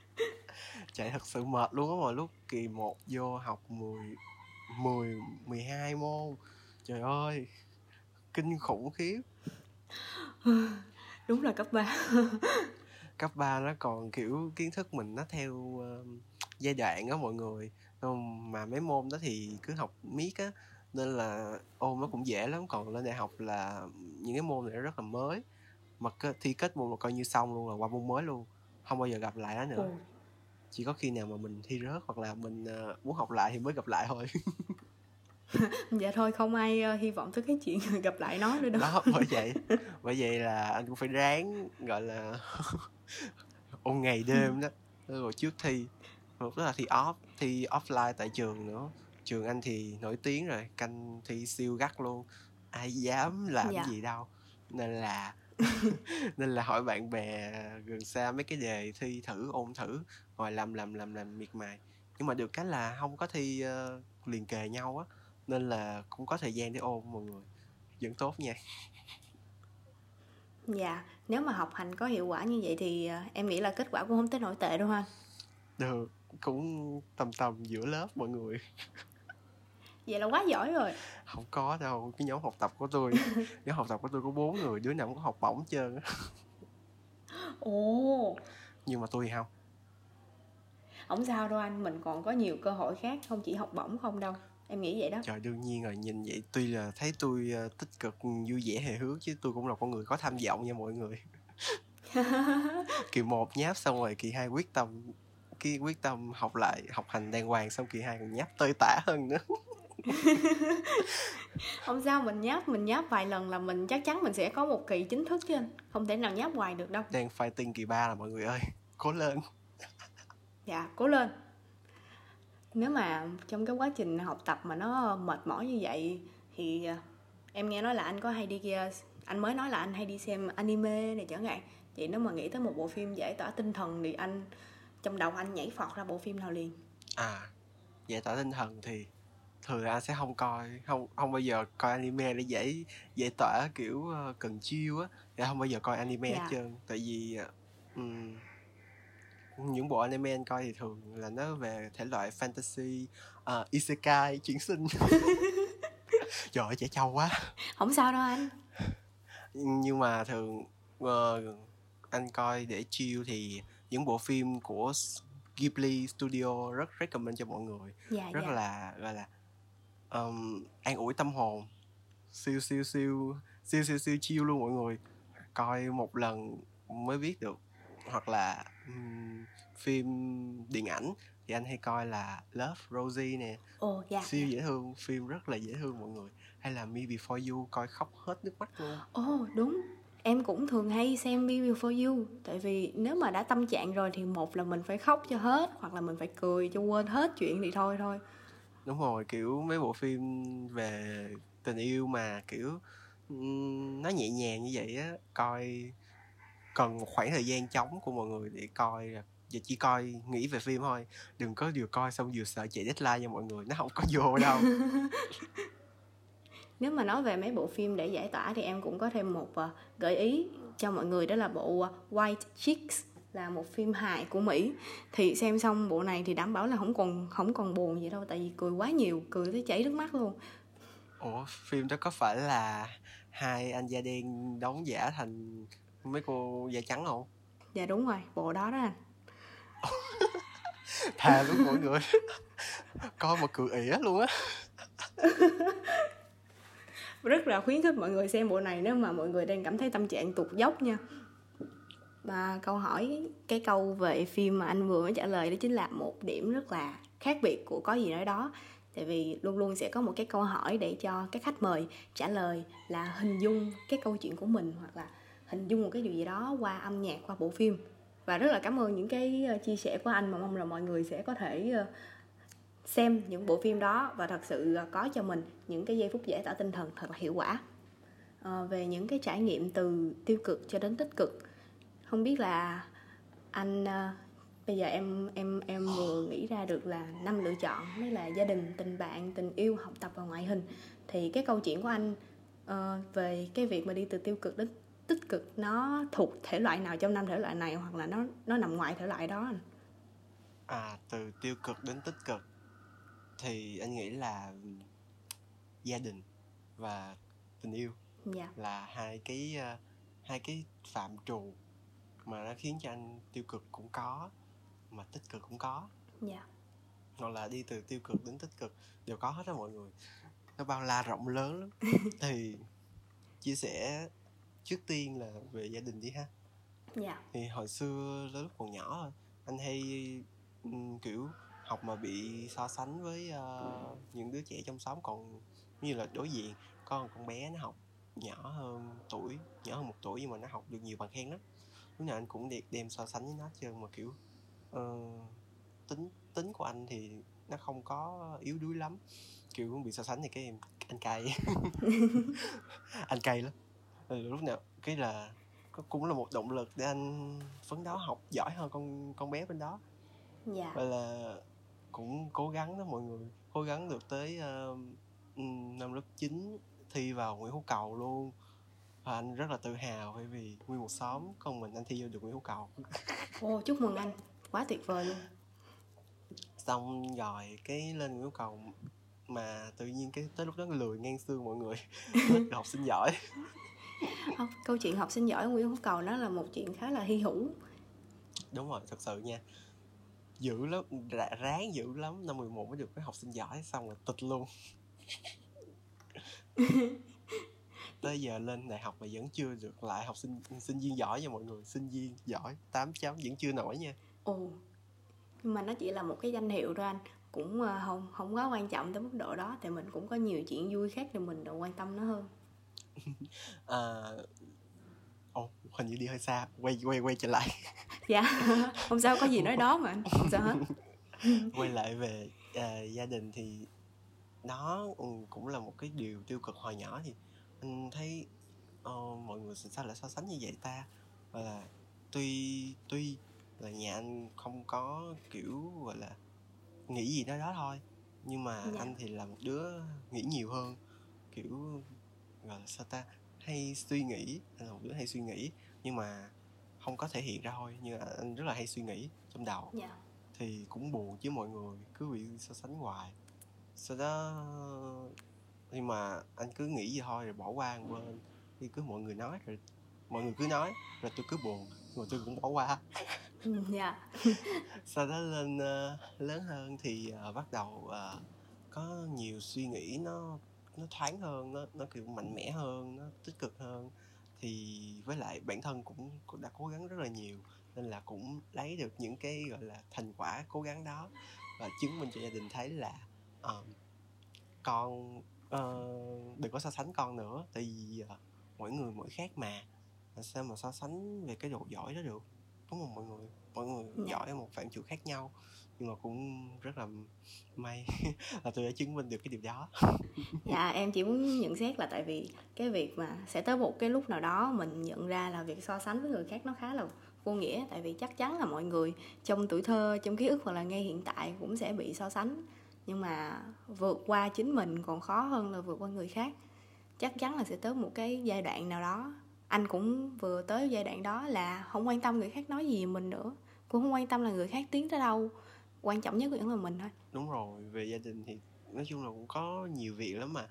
chạy thật sự mệt luôn á mà lúc kỳ 1 vô học 10 10 12 môn. Trời ơi kinh khủng khiếp.
Đúng là cấp 3
cấp 3 nó còn kiểu kiến thức mình nó theo uh, giai đoạn á mọi người. Mà mấy môn đó thì cứ học miết á nên là ôn nó cũng dễ lắm. Còn lên đại học là những cái môn này nó rất là mới. Mà thi kết môn là coi như xong luôn là qua môn mới luôn. Không bao giờ gặp lại nó nữa. Ừ. chỉ có khi nào mà mình thi rớt hoặc là mình uh, muốn học lại thì mới gặp lại thôi.
Dạ thôi không ai uh, hy vọng tới cái chuyện gặp lại nó nữa đâu.
Đó bởi vậy. Bởi vậy là anh cũng phải ráng gọi là ôn ngày đêm đó rồi trước thi. Một là thi off thi offline tại trường nữa. Trường anh thì nổi tiếng rồi canh thi siêu gắt luôn. Ai dám làm dạ. gì đâu. Nên là nên là hỏi bạn bè gần xa mấy cái đề thi thử ôn thử rồi làm làm làm làm miệt mài. Nhưng mà được cái là không có thi uh, liền kề nhau á nên là cũng có thời gian để ôn mọi người. Vẫn tốt nha.
Dạ nếu mà học hành có hiệu quả như vậy thì uh, em nghĩ là kết quả cũng không tới nổi tệ đâu ha.
Được cũng tầm tầm giữa lớp mọi người
vậy là quá giỏi rồi.
Không có đâu cái nhóm học tập của tôi nhóm học tập của tôi có bốn người đứa nào cũng có học bổng trơn ồ. Nhưng mà tôi thì không.
Không sao đâu anh mình còn có nhiều cơ hội khác không chỉ học bổng không đâu. Em nghĩ vậy đó.
Trời đương nhiên rồi nhìn vậy tuy là thấy tôi uh, tích cực vui vẻ hề hước chứ tôi cũng là con người có tham vọng nha mọi người. Kỳ một nháp xong rồi kỳ hai quyết tâm cái quyết tâm học lại học hành đàng hoàng xong kỳ hai còn nháp tơi tả hơn nữa
không sao mình nháp mình nháp vài lần là mình chắc chắn mình sẽ có một kỳ chính thức chứ anh. Không thể nào nháp hoài được đâu.
Đang fighting kỳ ba là mọi người ơi. Cố lên.
Dạ cố lên. Nếu mà trong cái quá trình học tập mà nó mệt mỏi như vậy thì à, em nghe nói là anh có hay đi anh mới nói là anh hay đi xem anime này chẳng hạn. Vậy nếu mà nghĩ tới một bộ phim giải tỏa tinh thần thì anh trong đầu anh nhảy phọt ra bộ phim nào liền?
À giải tỏa tinh thần thì thường là anh sẽ không coi không không bao giờ coi anime để giải giải tỏa kiểu uh, cần chiêu á thì không bao giờ coi anime
Dạ.
hết trơn. Tại vì um, những bộ anime anh coi thì thường là nó về thể loại fantasy uh, isekai chuyển sinh. Trời ơi trẻ trâu quá.
Không sao đâu anh.
Nhưng mà thường ờ, anh coi để chill thì những bộ phim của Ghibli Studio rất recommend cho mọi người.
Dạ
rất
dạ.
là gọi là um, an ủi tâm hồn. Siêu siêu siêu siêu siêu siêu chill luôn mọi người. Coi một lần mới biết được. Hoặc là ừm, phim điện ảnh thì anh hay coi là Love Rosie nè.
Ồ dạ
siêu dễ thương phim rất là dễ thương mọi người. Hay là Me Before You coi khóc hết nước mắt luôn.
Ồ đúng. Em cũng thường hay xem Me Before You. Tại vì nếu mà đã tâm trạng rồi thì một là mình phải khóc cho hết hoặc là mình phải cười cho quên hết chuyện thì thôi thôi
đúng rồi, kiểu, mấy bộ phim về tình yêu mà, kiểu nó nhẹ nhàng như vậy á, coi cần một khoảng thời gian trống của mọi người để coi và chỉ coi, nghĩ về phim thôi. Đừng có vừa coi xong vừa sợ chạy deadline cho mọi người, nó không có vô đâu.
Nếu mà nói về mấy bộ phim để giải tỏa thì em cũng có thêm một ờ, gợi ý cho mọi người, đó là bộ ờ, White Chicks là một phim hài của Mỹ. Thì xem xong bộ này thì đảm bảo là không còn không còn buồn gì đâu tại vì cười quá nhiều cười tới chảy nước mắt luôn.
Ủa phim đó có phải là hai anh da đen đóng giả thành mấy cô da trắng không?
Dạ đúng rồi bộ đó đó anh.
Thà luôn mọi người. Coi mà cười ỉa luôn á.
Rất là khuyến khích mọi người xem bộ này nếu mà mọi người đang cảm thấy tâm trạng tụt dốc nha và câu hỏi cái câu về phim mà anh vừa mới trả lời đó chính là một điểm rất là khác biệt của có gì nói đó. Tại vì luôn luôn sẽ có một cái câu hỏi để cho các khách mời trả lời là hình dung cái câu chuyện của mình hoặc là hình dung một cái điều gì đó qua âm nhạc qua bộ phim. Và rất là cảm ơn những cái ờ, chia sẻ của anh. Mà mong là mọi người sẽ có thể ờ, xem những bộ phim đó và thật sự ờ, có cho mình những cái giây phút giải tỏa tinh thần thật là hiệu quả. À, về những cái trải nghiệm từ tiêu cực cho đến tích cực không biết là anh ờ, bây giờ em em em vừa nghĩ ra được là năm lựa chọn đó là gia đình tình bạn tình yêu học tập và ngoại hình. Thì cái câu chuyện của anh ờ, về cái việc mà đi từ tiêu cực đến tích cực nó thuộc thể loại nào trong năm thể loại này hoặc là nó nó nằm ngoài thể loại đó anh?
À từ tiêu cực đến tích cực. Thì anh nghĩ là gia đình và tình yêu
dạ.
là hai cái ờ, hai cái phạm trù mà nó khiến cho anh tiêu cực cũng có mà tích cực cũng có.
Dạ.
Hoặc là đi từ tiêu cực đến tích cực đều có hết đó mọi người. Nó bao la rộng lớn lắm. Thì chia sẻ trước tiên là về gia đình đi ha.
Dạ.
Thì hồi xưa lúc còn nhỏ anh hay kiểu học mà bị so sánh với ờ, những đứa trẻ trong xóm. Còn như là đối diện một con bé nó học nhỏ hơn tuổi nhỏ hơn một tuổi nhưng mà nó học được nhiều bằng khen lắm lúc nào anh cũng đem, đem so sánh với nó trơn mà kiểu ờ, tính tính của anh thì nó không có yếu đuối lắm. Kiểu cũng bị so sánh thì cái em anh cay. Anh cay lắm. Ừ, lúc nào cái là cũng là một động lực để anh phấn đấu học giỏi hơn con con bé bên đó.
Dạ.
Và là cũng cố gắng đó mọi người cố gắng được tới ừm, năm lớp 9 thi vào Nguyễn Hữu Cầu luôn và anh rất là tự hào bởi vì nguyên một xóm con mình anh thi vô được Nguyễn Hữu Cầu.
Ô chúc mừng anh. Quá tuyệt vời luôn.
Xong rồi cái lên Nguyễn Hữu Cầu mà tự nhiên cái tới lúc đó lười ngang xương mọi người. Học sinh giỏi.
Không, câu chuyện học sinh giỏi Nguyễn Hữu Cầu nó là một chuyện khá là hy hữu.
Đúng rồi thật sự nha. Dữ lắm ráng dữ lắm. Năm 11 mới được cái học sinh giỏi xong rồi tịch luôn tới giờ lên đại học mà vẫn chưa được lại học sinh sinh viên giỏi nha mọi người sinh viên giỏi 8 chấm vẫn chưa nổi nha.
Ồ nhưng mà nó chỉ là một cái danh hiệu thôi anh. Cũng ờ, không không quá quan trọng tới mức độ đó tại mình cũng có nhiều chuyện vui khác thì mình đâu quan tâm nó hơn.
À, ồ hình như đi hơi xa quay quay quay trở lại.
Dạ không sao có gì nói đó mà anh không sao hết.
Quay lại về à, gia đình thì nó ừ, cũng là một cái điều tiêu cực hồi nhỏ thì anh thấy ờ, mọi người sao lại so sánh như vậy ta? Và là tuy tuy là nhà anh không có kiểu gọi là nghĩ gì đó đó thôi nhưng mà
Dạ.
anh thì là một đứa nghĩ nhiều hơn kiểu gọi là sao ta hay suy nghĩ anh là một đứa hay suy nghĩ nhưng mà không có thể hiện ra thôi nhưng anh rất là hay suy nghĩ trong đầu.
Dạ.
Thì cũng buồn chứ mọi người cứ bị so sánh hoài. Sau đó nhưng mà anh cứ nghĩ gì thôi rồi bỏ qua bên. Thì cứ mọi người nói rồi mọi người cứ nói rồi tôi cứ buồn nhưng mà tôi cũng bỏ qua.
Ừ, dạ.
Sau đó lên ờ, lớn hơn thì ờ, bắt đầu ờ, có nhiều suy nghĩ nó nó thoáng hơn nó nó kiểu mạnh mẽ hơn nó tích cực hơn. Thì với lại bản thân cũng, cũng đã cố gắng rất là nhiều nên là cũng lấy được những cái gọi là thành quả cố gắng đó và chứng minh cho gia đình thấy là ờ, con ờ, đừng có so sánh con nữa tại vì ờ, mỗi người mỗi khác mà. Làm sao mà so sánh về cái độ giỏi đó được? Đúng không mọi người mọi người
Dạ.
giỏi ở một phạm trù khác nhau nhưng mà cũng rất là may là tôi đã chứng minh được cái điều đó.
Dạ em chỉ muốn nhận xét là tại vì cái việc mà sẽ tới một cái lúc nào đó mình nhận ra là việc so sánh với người khác nó khá là vô nghĩa tại vì chắc chắn là mọi người trong tuổi thơ trong ký ức hoặc là ngay hiện tại cũng sẽ bị so sánh nhưng mà vượt qua chính mình còn khó hơn là vượt qua người khác. Chắc chắn là sẽ tới một cái giai đoạn nào đó. Anh cũng vừa tới giai đoạn đó là không quan tâm người khác nói gì mình nữa. Cũng không quan tâm là người khác tiến tới đâu. Quan trọng nhất vẫn là mình thôi.
Đúng rồi về gia đình thì nói chung là cũng có nhiều việc lắm mà.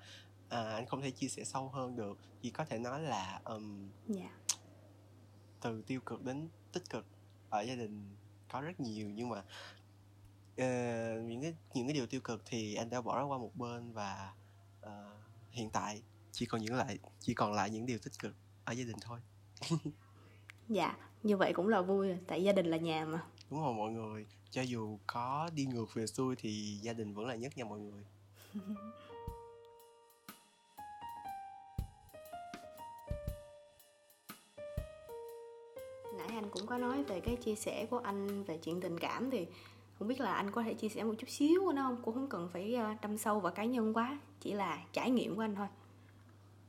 À, anh không thể chia sẻ sâu hơn được. Chỉ có thể nói là ừm,
dạ.
từ tiêu cực đến tích cực ở gia đình có rất nhiều. Nhưng mà ờ, những cái những cái điều tiêu cực thì anh đã bỏ nó qua một bên và ờ, hiện tại chỉ còn những lại chỉ còn lại những điều tích cực ở gia đình thôi
Dạ, như vậy cũng là vui rồi, tại gia đình là nhà mà.
đúng không mọi người cho dù có đi ngược về xuôi thì gia đình vẫn là nhất nha mọi người
Nãy anh cũng có nói về cái chia sẻ của anh về chuyện tình cảm thì không biết là anh có thể chia sẻ một chút xíu nữa không? Cũng không cần phải ờ, đâm sâu vào cá nhân quá, chỉ là trải nghiệm của anh thôi.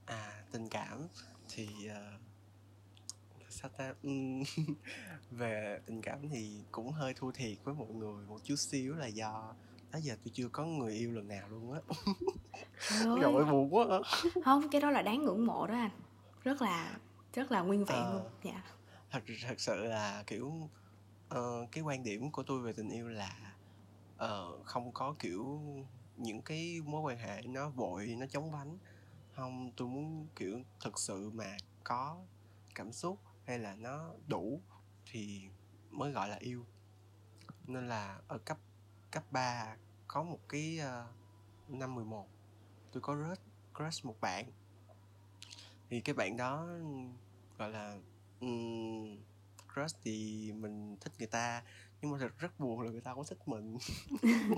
à tình cảm thì ờ, sao ta Ừm, về tình cảm thì cũng hơi thua thiệt với mọi người một chút xíu là do tới giờ tôi chưa có người yêu lần nào luôn á rồi buồn quá à.
không, cái đó là đáng ngưỡng mộ đó anh. Rất là rất là nguyên vẹn
Ờ.
luôn. Dạ.
thật thật sự là kiểu ờ, cái quan điểm của tôi về tình yêu là ờ, không có kiểu những cái mối quan hệ nó vội nó chóng vánh. Không tôi muốn kiểu thực sự mà có cảm xúc hay là nó đủ thì mới gọi là yêu. Nên là ở cấp cấp 3 có một cái uh, năm 11 tôi có crush crush một bạn. Thì cái bạn đó gọi là um, crush thì mình thích người ta nhưng mà thật rất buồn là người ta cũng thích mình.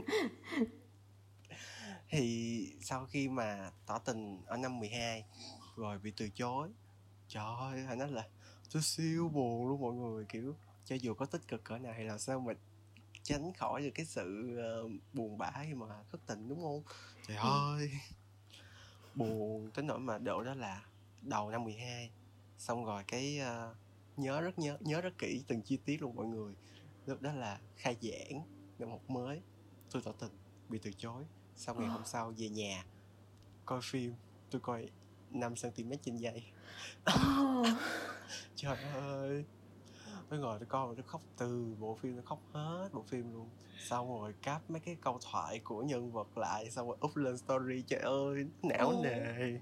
Thì sau khi mà tỏ tình ở năm 12 rồi bị từ chối trời ơi phải nói là tôi siêu buồn luôn mọi người kiểu cho dù có tích cực cỡ nào thì làm sao mà tránh khỏi được cái sự ờ, buồn bã khi mà thất tình đúng không? Trời
Ừ.
ơi. Buồn tới nỗi mà độ đó là đầu năm 12 xong rồi cái ờ, nhớ rất nhớ nhớ rất kỹ từng chi tiết luôn mọi người. Lúc đó là khai giảng năm học mới tôi tỏ tình bị từ chối. Xong ngày hôm sau về nhà coi phim tôi coi 5 cm trên giây.
Oh.
trời ơi. Tôi ngồi tôi coi tôi khóc từ bộ phim tôi khóc hết bộ phim luôn. Xong rồi cáp mấy cái câu thoại của nhân vật lại xong rồi up lên story trời ơi não nề.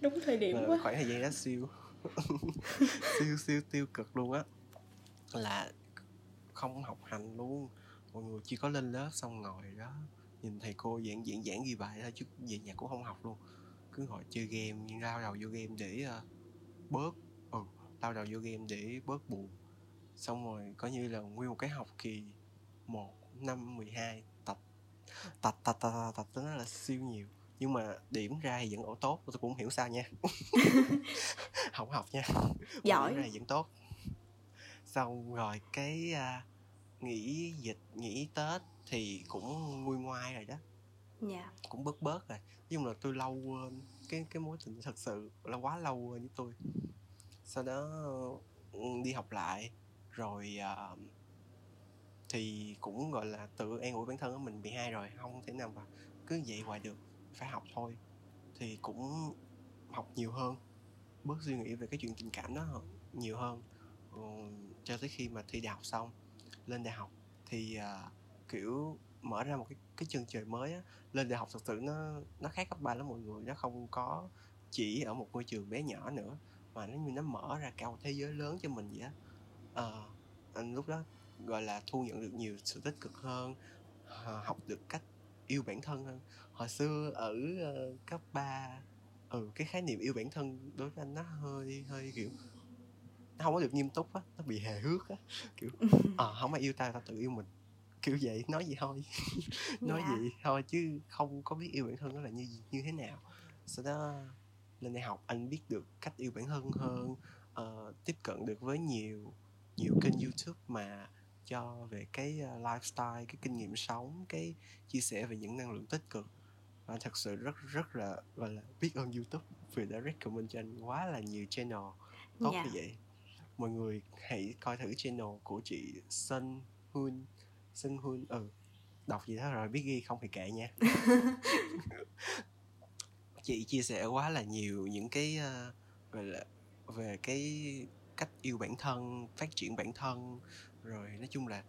Đúng thời điểm
Là
quá.
khoảng thời gian đó siêu siêu siêu tiêu cực luôn á là không học hành luôn mọi người chỉ có lên lớp xong ngồi đó nhìn thầy cô giảng giảng giảng ghi bài thôi chứ về nhà cũng không học luôn cứ ngồi chơi game nhưng lao đầu vô game để uh, bớt ừ lao đầu vô game để bớt buồn xong rồi coi như là nguyên một cái học kỳ một năm 12 tập tập tập tập tập, tập tới nó là siêu nhiều nhưng mà điểm ra thì vẫn ổ tốt tôi cũng không hiểu sao nha. Không học nha.
Giỏi.
điểm ra vẫn tốt. Xong rồi cái à, nghỉ dịch nghỉ tết thì cũng nguôi ngoai rồi đó.
Dạ.
cũng bớt bớt rồi. Nhưng mà tôi lâu quên cái cái mối tình thật sự là quá lâu quên với tôi. Sau đó đi học lại rồi uh, thì cũng gọi là tự an ủi bản thân của mình bị hai rồi không thể nào mà cứ vậy hoài được phải học thôi thì cũng học nhiều hơn. Bớt suy nghĩ về cái chuyện tình cảm đó nhiều hơn. Ừ, cho tới khi mà thi đại học xong lên đại học thì uh, kiểu mở ra một cái cái chân trời mới á. Lên đại học thực sự nó nó khác cấp ba lắm mọi người nó không có chỉ ở một ngôi trường bé nhỏ nữa mà nó như nó mở ra cả một thế giới lớn cho mình vậy á. À, anh lúc đó gọi là thu nhận được nhiều sự tích cực hơn học được cách yêu bản thân hơn hồi xưa ở uh, cấp 3 ừ cái khái niệm yêu bản thân đối với anh nó hơi hơi kiểu nó không có được nghiêm túc á nó bị hề hước á kiểu ờ à, không ai yêu tao tao tự yêu mình kiểu vậy nói gì thôi nói yeah. Dạ. gì thôi chứ không có biết yêu bản thân nó là như như thế nào sau đó lên đại học anh biết được cách yêu bản thân hơn uh, tiếp cận được với nhiều nhiều kênh youtube mà cho về cái uh, lifestyle cái kinh nghiệm sống cái chia sẻ về những năng lượng tích cực và thật sự rất rất là gọi là biết ơn youtube vì đã recommend cho anh quá là nhiều channel tốt yeah. như dạ. vậy mọi người hãy coi thử channel của chị Sun Hun Sun Hun ừ đọc gì đó rồi biết ghi không thì kệ nha chị chia sẻ quá là nhiều những cái uh, về là về cái cách yêu bản thân phát triển bản thân rồi nói chung là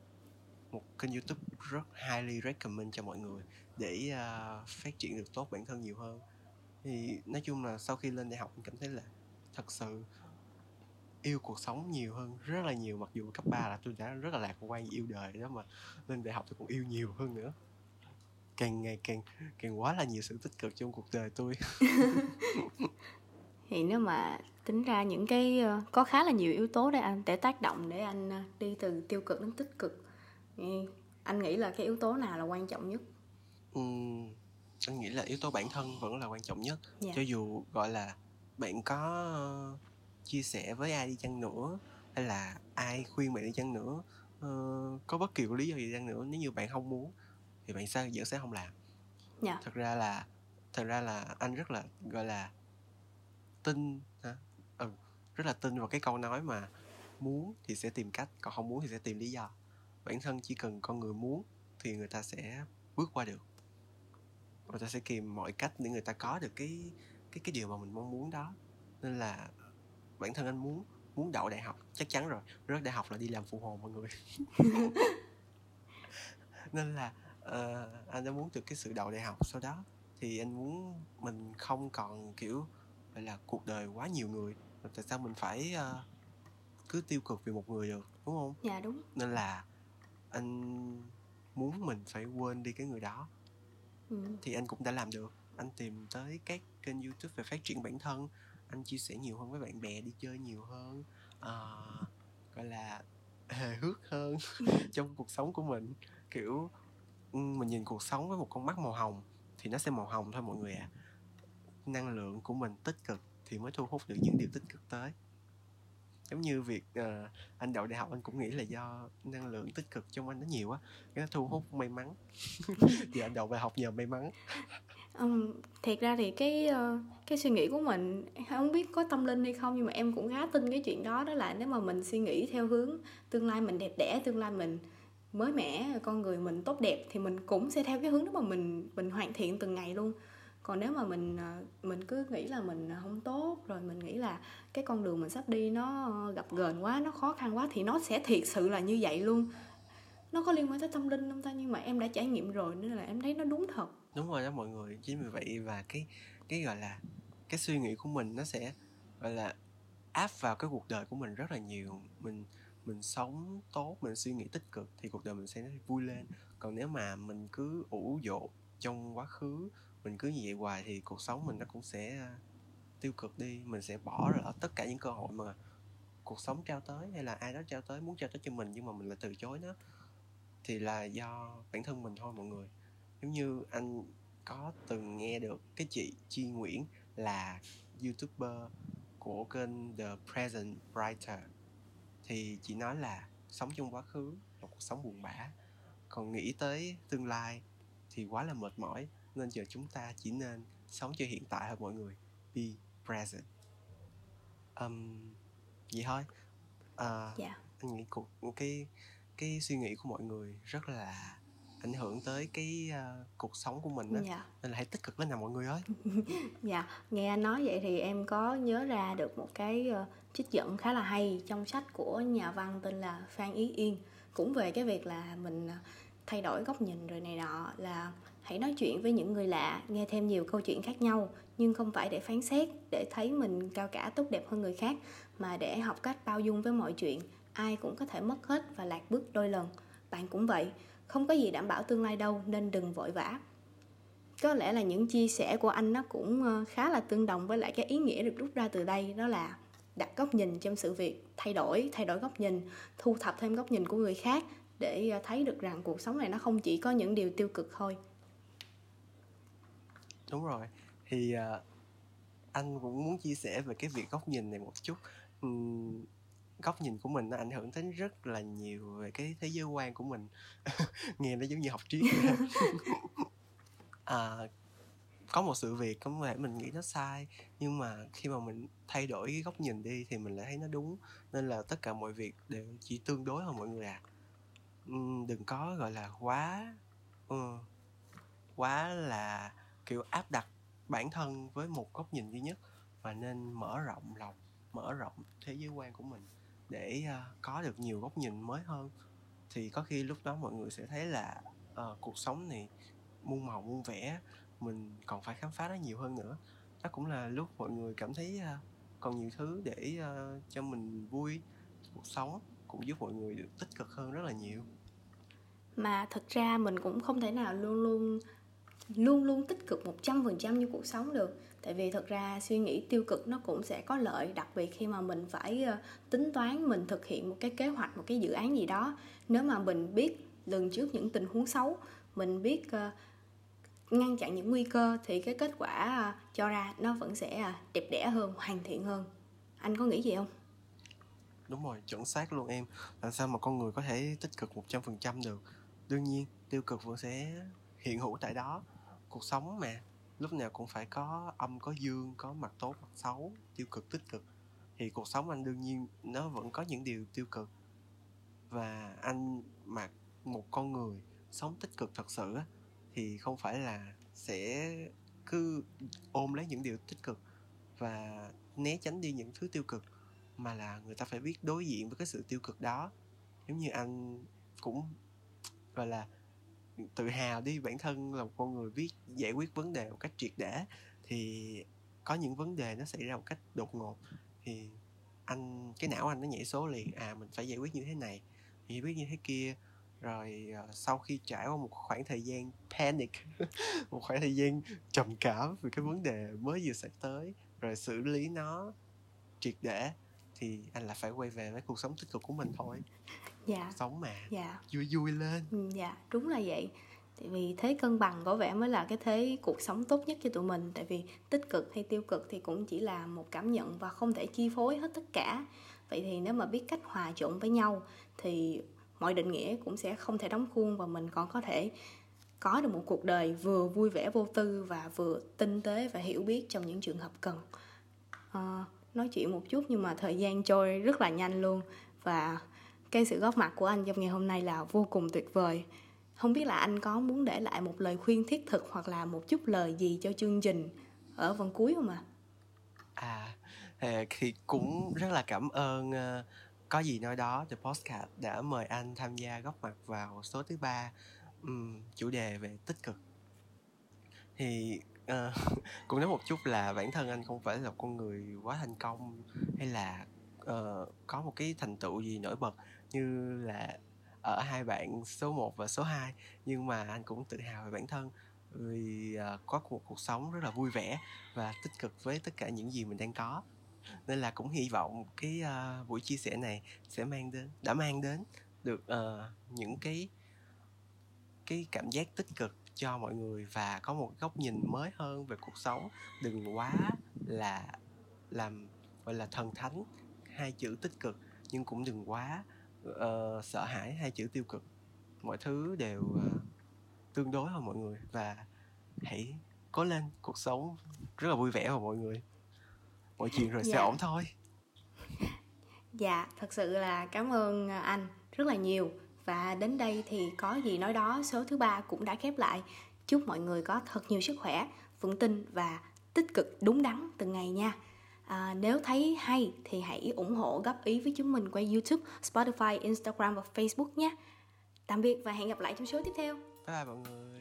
một kênh youtube rất highly recommend cho mọi người để uh, phát triển được tốt bản thân nhiều hơn. Thì nói chung là sau khi lên đại học mình cảm thấy là thật sự yêu cuộc sống nhiều hơn rất là nhiều. Mặc dù cấp 3 là tôi đã rất là lạc quan yêu đời đó mà lên đại học tôi còn yêu nhiều hơn nữa. Càng ngày càng càng quá là nhiều sự tích cực trong cuộc đời tôi
thì nếu mà tính ra những cái ờ, có khá là nhiều yếu tố để anh để tác động để anh ờ, đi từ tiêu cực đến tích cực anh nghĩ là cái yếu tố nào là quan trọng nhất
uhm, anh nghĩ là yếu tố bản thân vẫn là quan trọng nhất. Dạ. cho dù gọi là bạn có chia sẻ với ai đi chăng nữa hay là ai khuyên bạn đi chăng nữa uh, có bất kỳ lý do gì chăng nữa nếu như bạn không muốn thì bạn sao vẫn sẽ không làm yeah. Dạ. thật ra là thật ra là anh rất là gọi là tin hả? Ừ rất là tin vào cái câu nói mà muốn thì sẽ tìm cách còn không muốn thì sẽ tìm lý do. Bản thân chỉ cần con người muốn thì người ta sẽ bước qua được. Người ta sẽ kìm mọi cách để người ta có được cái cái cái điều mà mình mong muốn đó. Nên là bản thân anh muốn muốn đậu đại học chắc chắn rồi rớt đại học là đi làm phụ hồ mọi người. Nên là uh, anh đã muốn được cái sự đậu đại học sau đó. Thì anh muốn mình không còn kiểu gọi là cuộc đời quá nhiều người tại sao mình phải uh, cứ tiêu cực vì một người được đúng không?
Dạ đúng.
Nên là anh muốn mình phải quên đi cái người đó. Ừ. thì anh cũng đã làm được. Anh tìm tới các kênh youtube về phát triển bản thân. Anh chia sẻ nhiều hơn với bạn bè đi chơi nhiều hơn uh, gọi là hề hước hơn trong cuộc sống của mình. Kiểu mình nhìn cuộc sống với một con mắt màu hồng thì nó sẽ màu hồng thôi mọi người ạ. à. Năng lượng của mình tích cực thì mới thu hút được những điều tích cực tới. Giống như việc uh, anh đậu đại học anh cũng nghĩ là do năng lượng tích cực trong anh nó nhiều á cái nó thu hút may mắn. Thì anh đậu đại học nhờ may mắn.
Um, thiệt ra thì cái uh, cái suy nghĩ của mình không biết có tâm linh hay không nhưng mà em cũng khá tin cái chuyện đó đó là nếu mà mình suy nghĩ theo hướng tương lai mình đẹp đẽ tương lai mình mới mẻ con người mình tốt đẹp thì mình cũng sẽ theo cái hướng đó mà mình mình hoàn thiện từng ngày luôn còn nếu mà mình à, mình cứ nghĩ là mình không tốt, rồi mình nghĩ là cái con đường mình sắp đi nó ờ, gặp gờn quá, nó khó khăn quá thì nó sẽ thiệt sự là như vậy luôn. Nó có liên quan tới tâm linh không ta? Nhưng mà em đã trải nghiệm rồi nên là em thấy nó đúng thật.
Đúng rồi đó mọi người, chính vì vậy và cái cái gọi là, cái suy nghĩ của mình nó sẽ, gọi là, áp vào cái cuộc đời của mình rất là nhiều. Mình mình sống tốt, mình suy nghĩ tích cực thì cuộc đời mình sẽ vui lên. Còn nếu mà mình cứ ủ dột trong quá khứ mình cứ như vậy hoài thì cuộc sống mình nó cũng sẽ à, tiêu cực đi mình sẽ bỏ lỡ tất cả những cơ hội mà cuộc sống trao tới hay là ai đó trao tới muốn trao tới cho mình nhưng mà mình lại từ chối nó thì là do bản thân mình thôi mọi người. Giống như anh có từng nghe được cái chị Chi Nguyễn là youtuber của kênh The Present Writer thì chị nói là sống trong quá khứ là cuộc sống buồn bã còn nghĩ tới tương lai thì quá là mệt mỏi nên giờ chúng ta chỉ nên sống cho hiện tại thôi mọi người. Be present. Um, vậy thôi. À, dạ. anh nghĩ cuộc cái cái suy nghĩ của mọi người rất là ảnh hưởng tới cái uh, cuộc sống của mình đó dạ. nên là hãy tích cực lên nào mọi người ơi.
Dạ nghe anh nói vậy thì em có nhớ ra được một cái uh, trích dẫn khá là hay trong sách của nhà văn tên là phan ý yên. Cũng về cái việc là mình uh, thay đổi góc nhìn rồi này nọ là hãy nói chuyện với những người lạ, nghe thêm nhiều câu chuyện khác nhau, nhưng không phải để phán xét, để thấy mình cao cả tốt đẹp hơn người khác, mà để học cách bao dung với mọi chuyện. Ai cũng có thể mất hết và lạc bước đôi lần. Bạn cũng vậy, không có gì đảm bảo tương lai đâu, nên đừng vội vã. Có lẽ là những chia sẻ của anh nó cũng ờ, khá là tương đồng với lại cái ý nghĩa được rút ra từ đây, đó là đặt góc nhìn trong sự việc, thay đổi thay đổi góc nhìn, thu thập thêm góc nhìn của người khác để ờ, thấy được rằng cuộc sống này nó không chỉ có những điều tiêu cực thôi
đúng rồi. Thì uh, anh cũng muốn chia sẻ về cái việc góc nhìn này một chút. Uhm, góc nhìn của mình nó ảnh hưởng đến rất là nhiều về cái thế giới quan của mình. Nghe nó giống như học triết à, có một sự việc có thể mình nghĩ nó sai nhưng mà khi mà mình thay đổi cái góc nhìn đi thì mình lại thấy nó đúng. Nên là tất cả mọi việc đều chỉ tương đối thôi mọi người à đừng có gọi là quá uh, quá là kiểu áp đặt bản thân với một góc nhìn duy nhất mà nên mở rộng lòng mở rộng thế giới quan của mình để uh, có được nhiều góc nhìn mới hơn. Thì có khi lúc đó mọi người sẽ thấy là uh, cuộc sống này muôn màu muôn vẻ mình còn phải khám phá nó nhiều hơn nữa. Đó cũng là lúc mọi người cảm thấy uh, còn nhiều thứ để uh, cho mình vui cuộc sống cũng giúp mọi người được tích cực hơn rất là nhiều.
Mà thật ra mình cũng không thể nào luôn luôn luôn luôn tích cực 100% như cuộc sống được. Tại vì thật ra suy nghĩ tiêu cực nó cũng sẽ có lợi, đặc biệt khi mà mình phải ờ, tính toán, mình thực hiện một cái kế hoạch, một cái dự án gì đó. Nếu mà mình biết lường trước những tình huống xấu, mình biết ờ, ngăn chặn những nguy cơ thì cái kết quả ờ, cho ra nó vẫn sẽ đẹp đẽ hơn, hoàn thiện hơn. Anh có nghĩ gì không?
Đúng rồi, chuẩn xác luôn em. Làm sao mà con người có thể tích cực 100% được? Đương nhiên, tiêu cực vẫn sẽ hiện hữu tại đó cuộc sống mà. Lúc nào cũng phải có âm, có dương, có mặt tốt, mặt xấu, tiêu cực, tích cực. Thì cuộc sống anh đương nhiên, nó vẫn có những điều tiêu cực. Và anh mà một con người sống tích cực thật sự thì không phải là sẽ cứ ôm lấy những điều tích cực và né tránh đi những thứ tiêu cực, mà là người ta phải biết đối diện với cái sự tiêu cực đó. Giống như anh cũng, gọi là tự hào đi bản thân là một con người biết giải quyết vấn đề một cách triệt để thì có những vấn đề nó xảy ra một cách đột ngột thì anh cái não anh nó nhảy số liền à mình phải giải quyết như thế này giải quyết như thế kia. Rồi uh, sau khi trải qua một khoảng thời gian panic một khoảng thời gian trầm cảm về cái vấn đề mới vừa xảy tới rồi xử lý nó triệt để thì anh là phải quay về với cuộc sống tích cực của mình thôi. Dạ. Sống mà dạ. vui vui lên.
Ừ, dạ đúng là vậy. Tại vì thế cân bằng có vẻ mới là cái thế cuộc sống tốt nhất cho tụi mình. Tại vì tích cực hay tiêu cực thì cũng chỉ là một cảm nhận và không thể chi phối hết tất cả. Vậy thì nếu mà biết cách hòa trộn với nhau thì mọi định nghĩa cũng sẽ không thể đóng khuôn và mình còn có thể có được một cuộc đời vừa vui vẻ vô tư và vừa tinh tế và hiểu biết trong những trường hợp cần. À, nói chuyện một chút nhưng mà thời gian trôi rất là nhanh luôn. Và cái sự góp mặt của anh trong ngày hôm nay là vô cùng tuyệt vời. Không biết là anh có muốn để lại một lời khuyên thiết thực hoặc là một chút lời gì cho chương trình ở phần cuối không ạ?
À? à thì cũng rất là cảm ơn uh, có gì nói đó The Postcard đã mời anh tham gia góp mặt vào số thứ ba um, chủ đề về tích cực. Thì uh, cũng nói một chút là bản thân anh không phải là con người quá thành công hay là uh, có một cái thành tựu gì nổi bật như là ở hai bạn số 1 và số 2 nhưng mà anh cũng tự hào về bản thân vì uh, có một cuộc sống rất là vui vẻ và tích cực với tất cả những gì mình đang có. Nên là cũng hy vọng cái uh, buổi chia sẻ này sẽ mang đến đã mang đến được uh, những cái cái cảm giác tích cực cho mọi người và có một góc nhìn mới hơn về cuộc sống đừng quá là làm gọi là thần thánh hai chữ tích cực nhưng cũng đừng quá uh, sợ hãi hai chữ tiêu cực mọi thứ đều uh, tương đối thôi mọi người và hãy cố lên cuộc sống rất là vui vẻ mà mọi người mọi chuyện rồi yeah. sẽ dạ. ổn thôi
Dạ, thật sự là cảm ơn anh rất là nhiều và đến đây thì có gì nói đó số thứ ba cũng đã khép lại. Chúc mọi người có thật nhiều sức khỏe, vững tin và tích cực đúng đắn từng ngày nha. À, nếu thấy hay thì hãy ủng hộ góp ý với chúng mình qua YouTube, Spotify, Instagram và Facebook nhé. Tạm biệt và hẹn gặp lại trong số tiếp theo.
bye bye mọi người